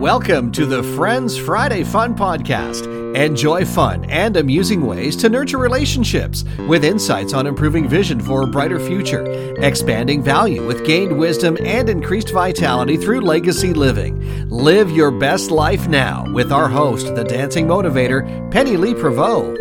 Welcome to the Friends Friday Fun Podcast. Enjoy fun and amusing ways to nurture relationships with insights on improving vision for a brighter future, expanding value with gained wisdom and increased vitality through legacy living. Live your best life now with our host, the dancing motivator, Penny Lee Prevost.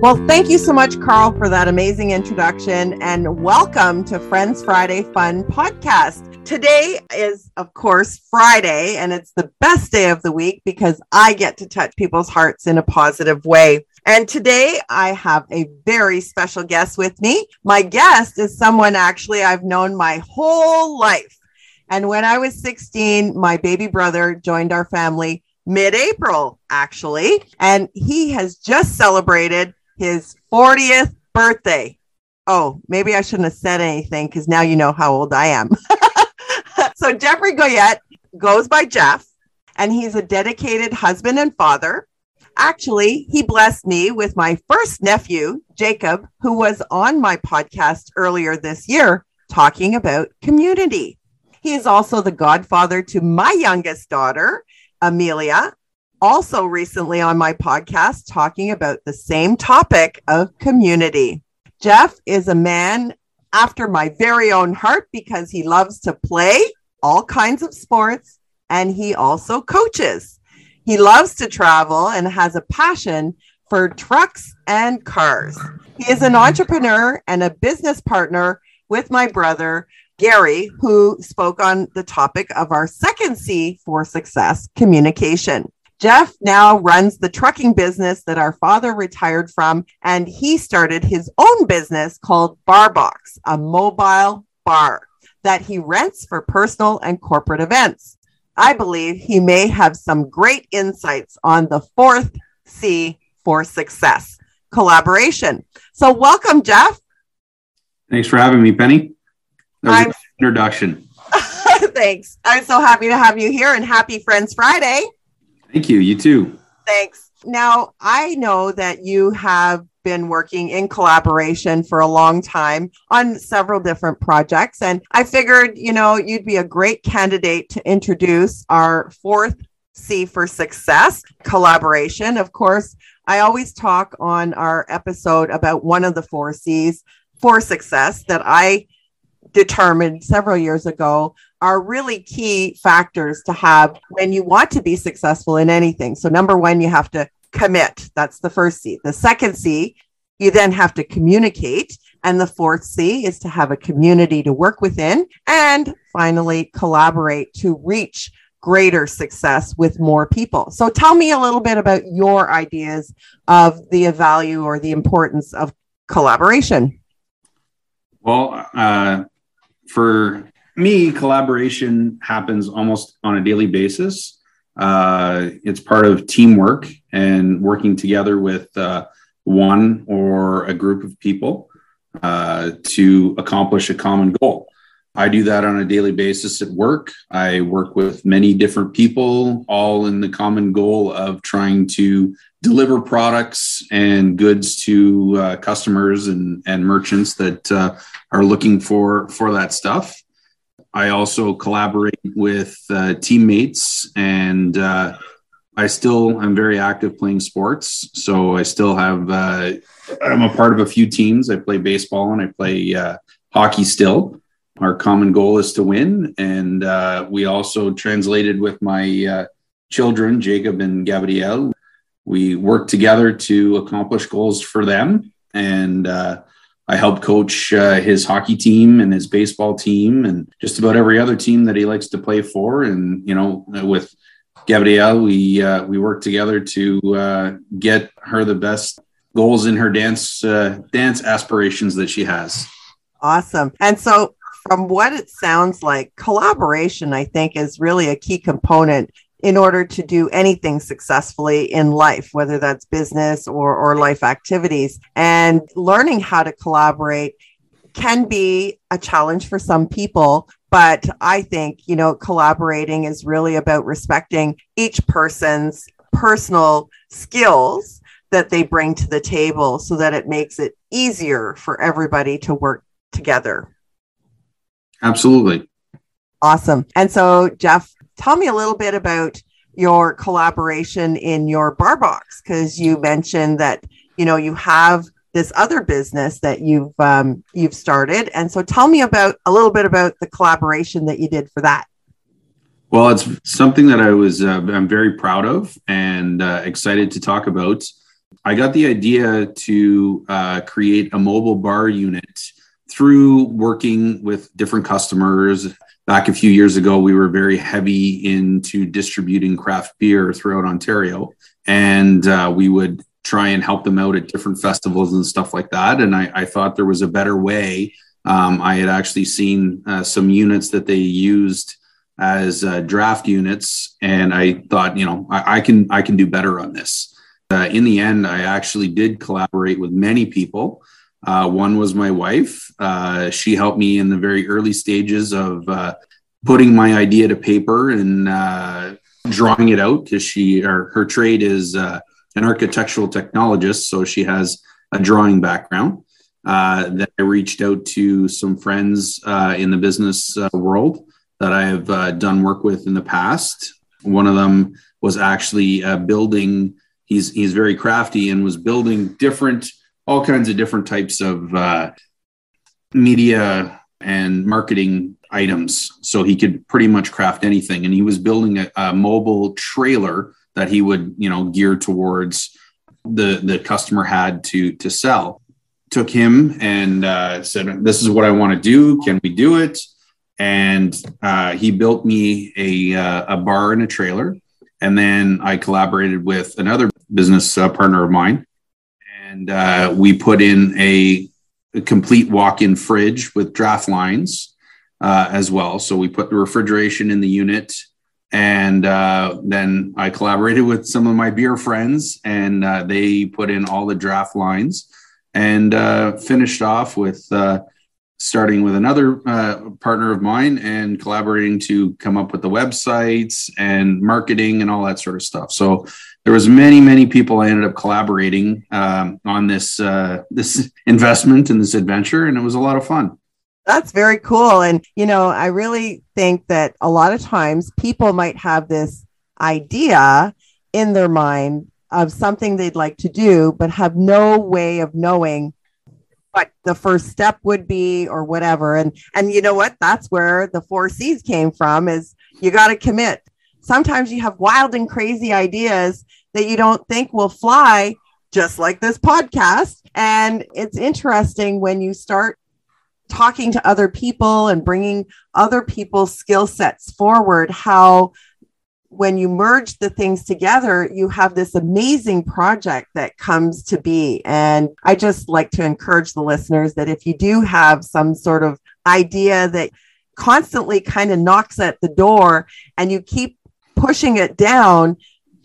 Well, thank you so much, Carl, for that amazing introduction, and welcome to Friends Friday Fun Podcast. Today is, of course, Friday, and it's the best day of the week because I get to touch people's hearts in a positive way. And today I have a very special guest with me. My guest is someone actually I've known my whole life. And when I was 16, my baby brother joined our family mid April, actually. And he has just celebrated his 40th birthday. Oh, maybe I shouldn't have said anything because now you know how old I am. so Geoffrey Goyette goes by Geoff, and he's a dedicated husband and father. Actually, he blessed me with my first nephew, Jacob, who was on my podcast earlier this year talking about community. He is also the godfather to my youngest daughter, Amelia, also recently on my podcast talking about the same topic of community. Geoff is a man after my very own heart because he loves to play all kinds of sports and he also coaches. He loves to travel and has a passion for trucks and cars. He is an entrepreneur and a business partner with my brother, Gary, who spoke on the topic of our second C for success communication. Geoff now runs the trucking business that our father retired from, and he started his own business called Barbox, a mobile bar that he rents for personal and corporate events. I believe he may have some great insights on the fourth C for success collaboration. So, welcome, Geoff. Thanks for having me, Penny. That was introduction. Thanks. I'm so happy to have you here and happy Friends Friday. Thank you. You too. Thanks. Now, I know that you have been working in collaboration for a long time on several different projects. And I figured, you know, you'd be a great candidate to introduce our fourth C for success collaboration. Of course, I always talk on our episode about one of the four C's for success that I determined several years ago are really key factors to have when you want to be successful in anything. So, number one, you have to commit. That's the first C. The second C, you then have to communicate. And the fourth C is to have a community to work within. And finally, collaborate to reach greater success with more people. So, tell me a little bit about your ideas of the value or the importance of collaboration. Well, uh, for me, collaboration happens almost on a daily basis. Uh, it's part of teamwork and working together with uh, one or a group of people uh, to accomplish a common goal. I do that on a daily basis at work. I work with many different people, all in the common goal of trying to deliver products and goods to uh, customers and, and merchants that uh, are looking for for that stuff. I also collaborate with uh, teammates, and uh, I still am very active playing sports. So I still have uh, I'm a part of a few teams. I play baseball and I play uh, hockey still. Our common goal is to win, and we also translated with my children, Jacob and Gabrielle. We work together to accomplish goals for them, and I help coach uh, his hockey team and his baseball team and just about every other team that he likes to play for. And you know, with Gabrielle, we uh, we work together to uh, get her the best goals in her dance uh, dance aspirations that she has. Awesome. And so, from what it sounds like, collaboration, I think, is really a key component in order to do anything successfully in life, whether that's business or, or life activities. And learning how to collaborate can be a challenge for some people. But I think, you know, collaborating is really about respecting each person's personal skills that they bring to the table so that it makes it easier for everybody to work together. Absolutely. Awesome. And so, Geoff, tell me a little bit about your collaboration in your bar box because you mentioned that you know you have this other business that you've um, you've started. And so tell me about a little bit about the collaboration that you did for that. Well it's something that i was uh, i'm very proud of and uh, excited to talk about. I got the idea to uh, create a mobile bar unit through working with different customers back a few years ago, we were very heavy into distributing craft beer throughout Ontario. And uh, we would try and help them out at different festivals and stuff like that. And I, I thought there was a better way. Um, I had actually seen uh, some units that they used as uh, draft units, and I thought, you know, I, I can I can do better on this. Uh, in the end, I actually did collaborate with many people. Uh, one was my wife. Uh, she helped me in the very early stages of uh, putting my idea to paper and uh, drawing it out because she or her trade is uh, an architectural technologist, so she has a drawing background. Uh, then I reached out to some friends in the business world that I have done work with in the past. One of them was actually building. He's he's very crafty and was building different all kinds of different types of uh, media and marketing items. So he could pretty much craft anything. And he was building a, a mobile trailer that he would, you know, gear towards the the customer had to to sell. Took him and uh, said, "This is what I want to do. Can we do it?" And uh, he built me a uh, a bar and a trailer. And then I collaborated with another business uh, partner of mine and uh, we put in a, a complete walk-in fridge with draft lines uh, as well. So we put the refrigeration in the unit, and uh, then I collaborated with some of my beer friends, and uh, they put in all the draft lines, and uh, finished off with uh, starting with another partner of mine and collaborating to come up with the websites and marketing and all that sort of stuff. So there was many, many people I ended up collaborating um, on this uh, this investment and this adventure, and it was a lot of fun. That's very cool. And, you know, I really think that a lot of times people might have this idea in their mind of something they'd like to do, but have no way of knowing what the first step would be or whatever and and you know what that's where the four c's came from is you got to commit sometimes you have wild and crazy ideas that you don't think will fly just like this podcast and it's interesting when you start talking to other people and bringing other people's skill sets forward how when you merge the things together, you have this amazing project that comes to be. And I just like to encourage the listeners that if you do have some sort of idea that constantly kind of knocks at the door and you keep pushing it down,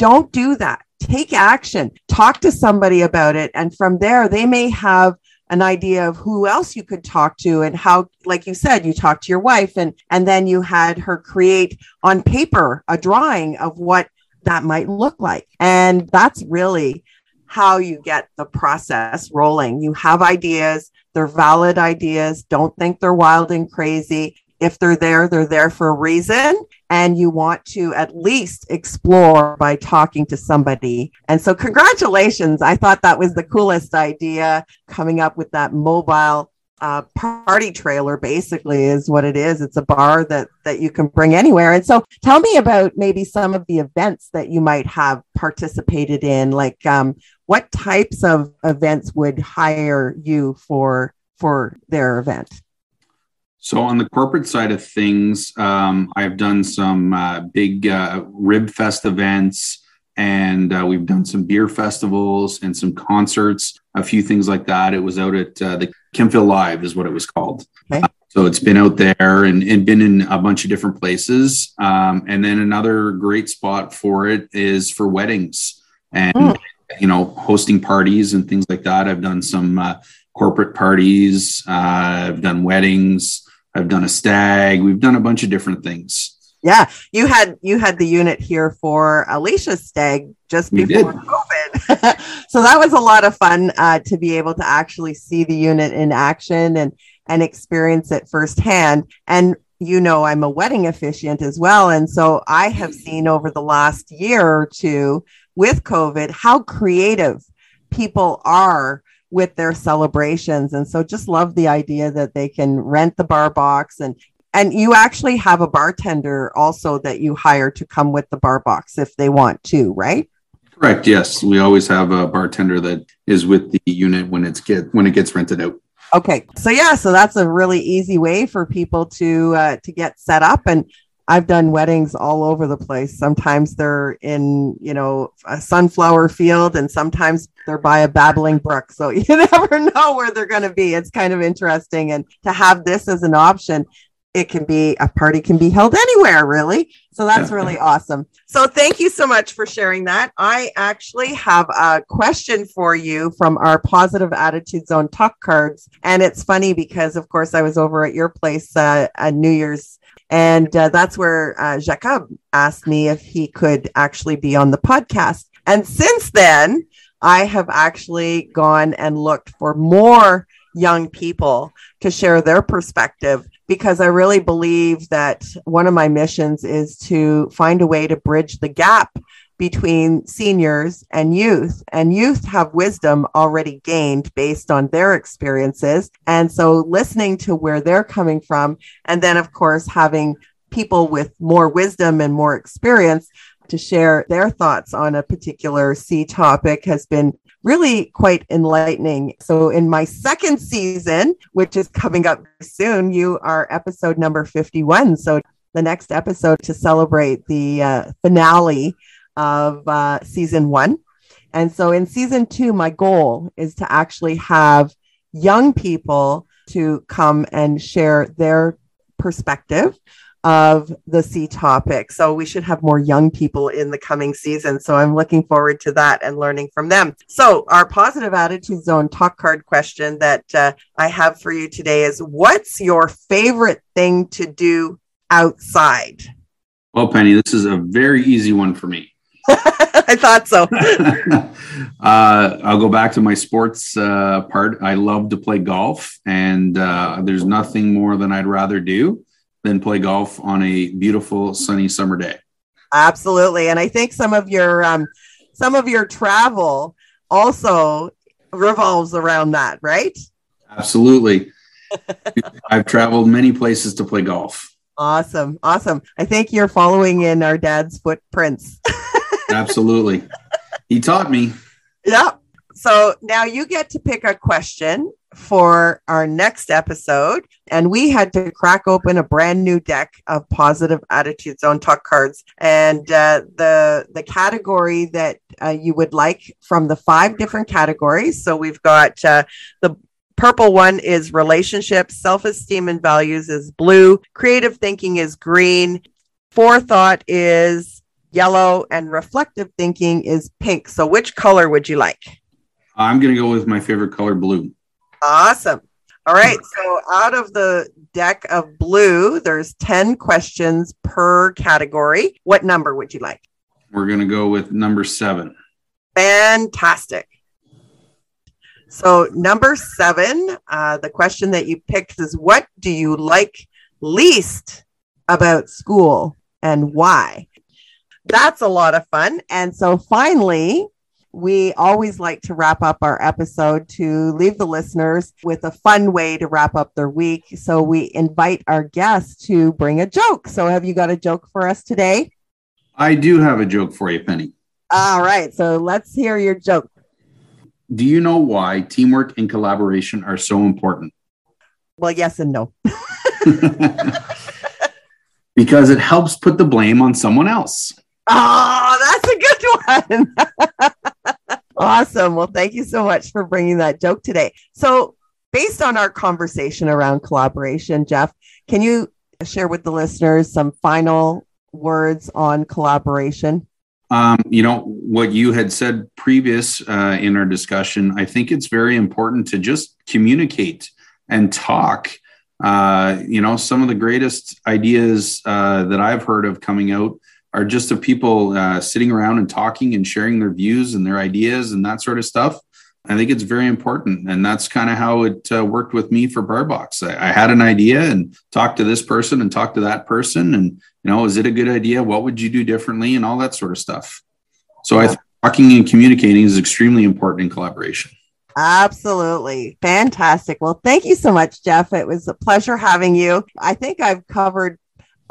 don't do that. Take action, talk to somebody about it. And from there, they may have an idea of who else you could talk to and how like you said you talked to your wife and and then you had her create on paper a drawing of what that might look like. And that's really how you get the process rolling. You have ideas. They're valid ideas. Don't think they're wild and crazy if they're there, they're there for a reason. And you want to at least explore by talking to somebody. And so, congratulations. I thought that was the coolest idea coming up with that mobile uh, party trailer basically is what it is it's a bar that that you can bring anywhere and so tell me about maybe some of the events that you might have participated in like um, what types of events would hire you for for their event so on the corporate side of things, um, I've done some uh, big uh, Rib Fest events, and uh, we've done some beer festivals and some concerts, a few things like that. It was out at uh, the Kimphil Live, is what it was called. Okay. Uh, so it's been out there and, and, been in a bunch of different places. Um, and then another great spot for it is for weddings and mm. you know hosting parties and things like that. I've done some uh, corporate parties. I've done weddings. I've done a stag. We've done a bunch of different things. Yeah, you had you had the unit here for Alicia's stag just before COVID, so that was a lot of fun uh, to be able to actually see the unit in action and and experience it firsthand. And you know I'm a wedding officiant as well. And so I have seen over the last year or two with COVID how creative people are with their celebrations. And so just love the idea that they can rent the bar box and and you actually have a bartender also that you hire to come with the bar box if they want to, right? Correct. Yes, we always have a bartender that is with the unit when it's get when it gets rented out. Okay, so yeah, so that's a really easy way for people to uh, to get set up, and I've done weddings all over the place. Sometimes they're in you know a sunflower field, and sometimes they're by a babbling brook. So you never know where they're going to be. It's kind of interesting, and to have this as an option it can be a party can be held anywhere really so that's really awesome so thank you so much for sharing that i actually have a question for you from our positive attitude zone talk cards and it's funny because of course i was over at your place uh, at new year's and uh, that's where uh, jacob asked me if he could actually be on the podcast. And since then i have actually gone and looked for more young people to share their perspective because I really believe that one of my missions is to find a way to bridge the gap between seniors and youth. And youth have wisdom already gained based on their experiences. And so listening to where they're coming from, and then, of course, having people with more wisdom and more experience to share their thoughts on a particular C topic has been really quite enlightening. So, in my second season, which is coming up soon, you are episode number 51. So, the next episode to celebrate the uh, finale of uh, season one. And so, in season two, my goal is to actually have young people to come and share their perspective of the C topic. So we should have more young people in the coming season. So I'm looking forward to that and learning from them. So our positive attitude zone talk card question that uh, I have for you today is what's your favorite thing to do outside? Well, Penny, this is a very easy one for me. I thought so. uh, I'll go back to my sports uh, part. I love to play golf, and uh, there's nothing more than I'd rather do than play golf on a beautiful sunny summer day. Absolutely, and I think some of your um, some of your travel also revolves around that, right? Absolutely. I've traveled many places to play golf. Awesome. Awesome. I think you're following in our dad's footprints. Absolutely. He taught me. Yeah. So now you get to pick a question for our next episode. And we had to crack open a brand new deck of positive attitude zone talk cards. And uh, the, the category that uh, you would like from the five different categories. So we've got uh, the purple one is relationships, self esteem and values is blue, creative thinking is green, forethought is yellow, and reflective thinking is pink. So which color would you like? I'm going to go with my favorite color, blue. Awesome. All right. So out of the deck of blue, there's 10 questions per category. What number would you like? We're going to go with number seven. Fantastic. So, number seven, uh, the question that you picked is What do you like least about school and why? That's a lot of fun. And so, finally, we always like to wrap up our episode to leave the listeners with a fun way to wrap up their week. So we invite our guests to bring a joke. So have you got a joke for us today? I do have a joke for you, Penny. All right. So let's hear your joke. Do you know why teamwork and collaboration are so important? Well, yes and no. because it helps put the blame on someone else. Oh, that's a good one. awesome. Well, thank you so much for bringing that joke today. So, based on our conversation around collaboration, Geoff, can you share with the listeners some final words on collaboration? Um, you know, what you had said previous uh, in our discussion, I think it's very important to just communicate and talk. Uh, you know, some of the greatest ideas uh, that I've heard of coming out are just of people uh, sitting around and talking and sharing their views and their ideas and that sort of stuff. I think it's very important. And that's kind of how it uh, worked with me for BarBox. I, I, had an idea and talked to this person and talked to that person. And, you know, is it a good idea? What would you do differently? And all that sort of stuff. So I think talking and communicating is extremely important in collaboration. Absolutely. Fantastic. Well, thank you so much, Geoff. It was a pleasure having you. I think I've covered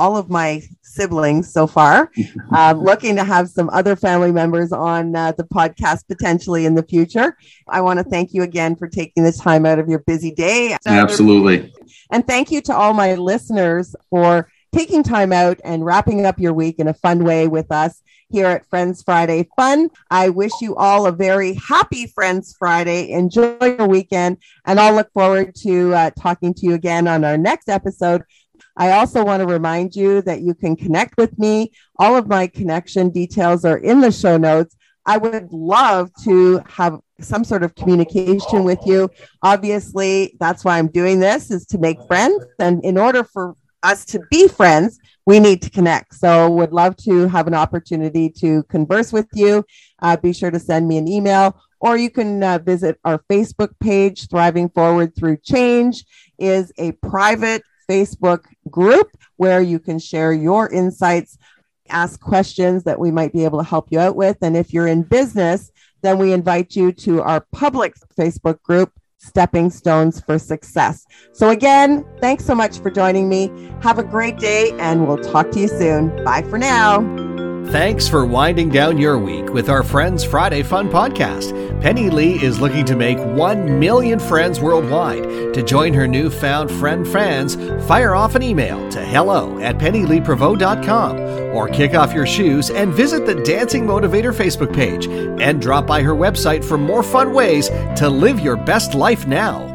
all of my siblings so far. Uh, looking to have some other family members on uh, the podcast potentially in the future. I want to thank you again for taking the time out of your busy day. Absolutely. And thank you to all my listeners for taking time out and wrapping up your week in a fun way with us here at Friends Friday Fun. I wish you all a very happy Friends Friday. Enjoy your weekend, and I'll look forward to uh, talking to you again on our next episode. I also want to remind you that you can connect with me. All of my connection details are in the show notes. I would love to have some sort of communication with you. Obviously, that's why I'm doing this is to make friends. And in order for us to be friends, we need to connect. So would love to have an opportunity to converse with you. Uh, be sure to send me an email or you can uh, visit our Facebook page. Thriving Forward Through Change is a private Facebook group where you can share your insights, ask questions that we might be able to help you out with. And if you're in business, then we invite you to our public Facebook group stepping stones for success. So, again, thanks so much for joining me. Have a great day, and we'll talk to you soon. Bye for now. Thanks for winding down your week with our Friends Friday Fun podcast. Penny Lee is looking to make 1 million friends worldwide. To join her newfound friend fans, fire off an email to hello at pennyleeprevost.com or kick off your shoes and visit the Dancing Motivator Facebook page and drop by her website for more fun ways to live your best life now.